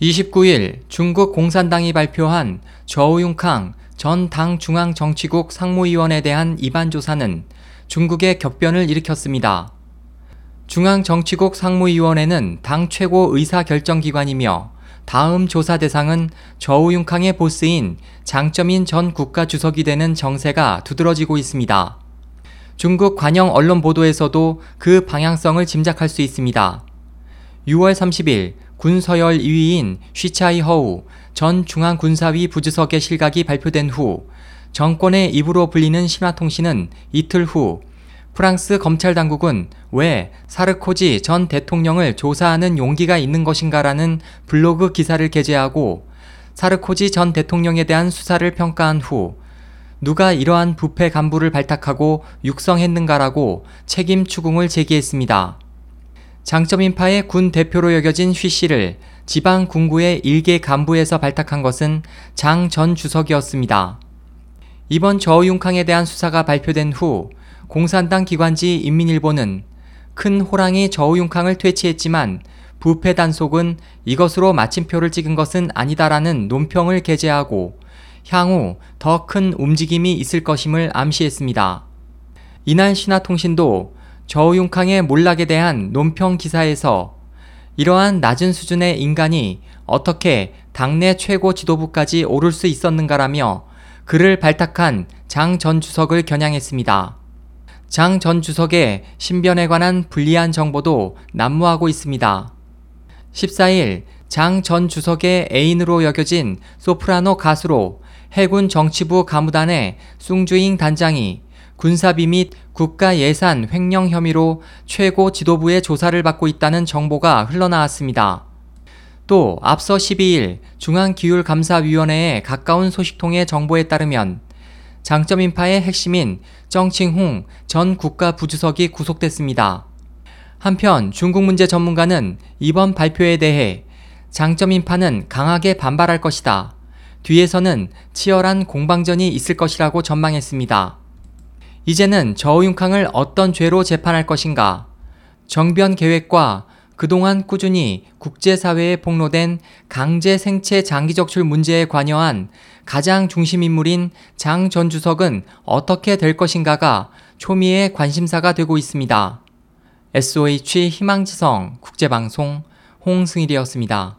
29일 중국 공산당이 발표한 저우융캉 전 당 중앙정치국 상무위원에 대한 입안 조사는 중국의 격변을 일으켰습니다. 중앙정치국 상무위원회는 당 최고 의사결정기관이며 다음 조사 대상은 저우융캉의 보스인 장점인 전 국가주석이 되는 정세가 두드러지고 있습니다. 중국 관영 언론 보도에서도 그 방향성을 짐작할 수 있습니다. 6월 30일 군서열 2위인 쉬차이 허우 전 중앙군사위 부주석의 실각이 발표된 후 정권의 입으로 불리는 신화통신은 이틀 후 프랑스 검찰 당국은 왜 사르코지 전 대통령을 조사하는 용기가 있는 것인가라는 블로그 기사를 게재하고 사르코지 전 대통령에 대한 수사를 평가한 후 누가 이러한 부패 간부를 발탁하고 육성했는가라고 책임 추궁을 제기했습니다. 장점인파의 군 대표로 여겨진 휘 씨를 지방 군구의 일개 간부에서 발탁한 것은 장 전 주석이었습니다. 이번 저우융캉에 대한 수사가 발표된 후 공산당 기관지 인민일보는 큰 호랑이 저우융캉을 퇴치했지만 부패 단속은 이것으로 마침표를 찍은 것은 아니다라는 논평을 게재하고 향후 더 큰 움직임이 있을 것임을 암시했습니다. 이날 신화통신도 저우융캉의 몰락에 대한 논평 기사에서 이러한 낮은 수준의 인간이 어떻게 당내 최고 지도부까지 오를 수 있었는가라며 그를 발탁한 장 전 주석을 겨냥했습니다. 장 전 주석의 신변에 관한 불리한 정보도 난무하고 있습니다. 14일 장 전 주석의 애인으로 여겨진 소프라노 가수로 해군 정치부 가무단의 숭주잉 단장이 군사비 및 국가 예산 횡령 혐의로 최고 지도부의 조사를 받고 있다는 정보가 흘러나왔습니다. 또 앞서 12일 중앙기율감사위원회에 가까운 소식통의 정보에 따르면 장점 인파의 핵심인 정칭홍 전 국가부주석이 구속됐습니다. 한편 중국 문제 전문가는 이번 발표에 대해 장점 인파는 강하게 반발할 것이다. 뒤에서는 치열한 공방전이 있을 것이라고 전망했습니다. 이제는 저우융캉을 어떤 죄로 재판할 것인가? 정변 계획과 그동안 꾸준히 국제사회에 폭로된 강제 생체 장기 적출 문제에 관여한 가장 중심 인물인 장 전 주석은 어떻게 될 것인가가 초미의 관심사가 되고 있습니다. SOH 희망지성 국제방송 홍승일이었습니다.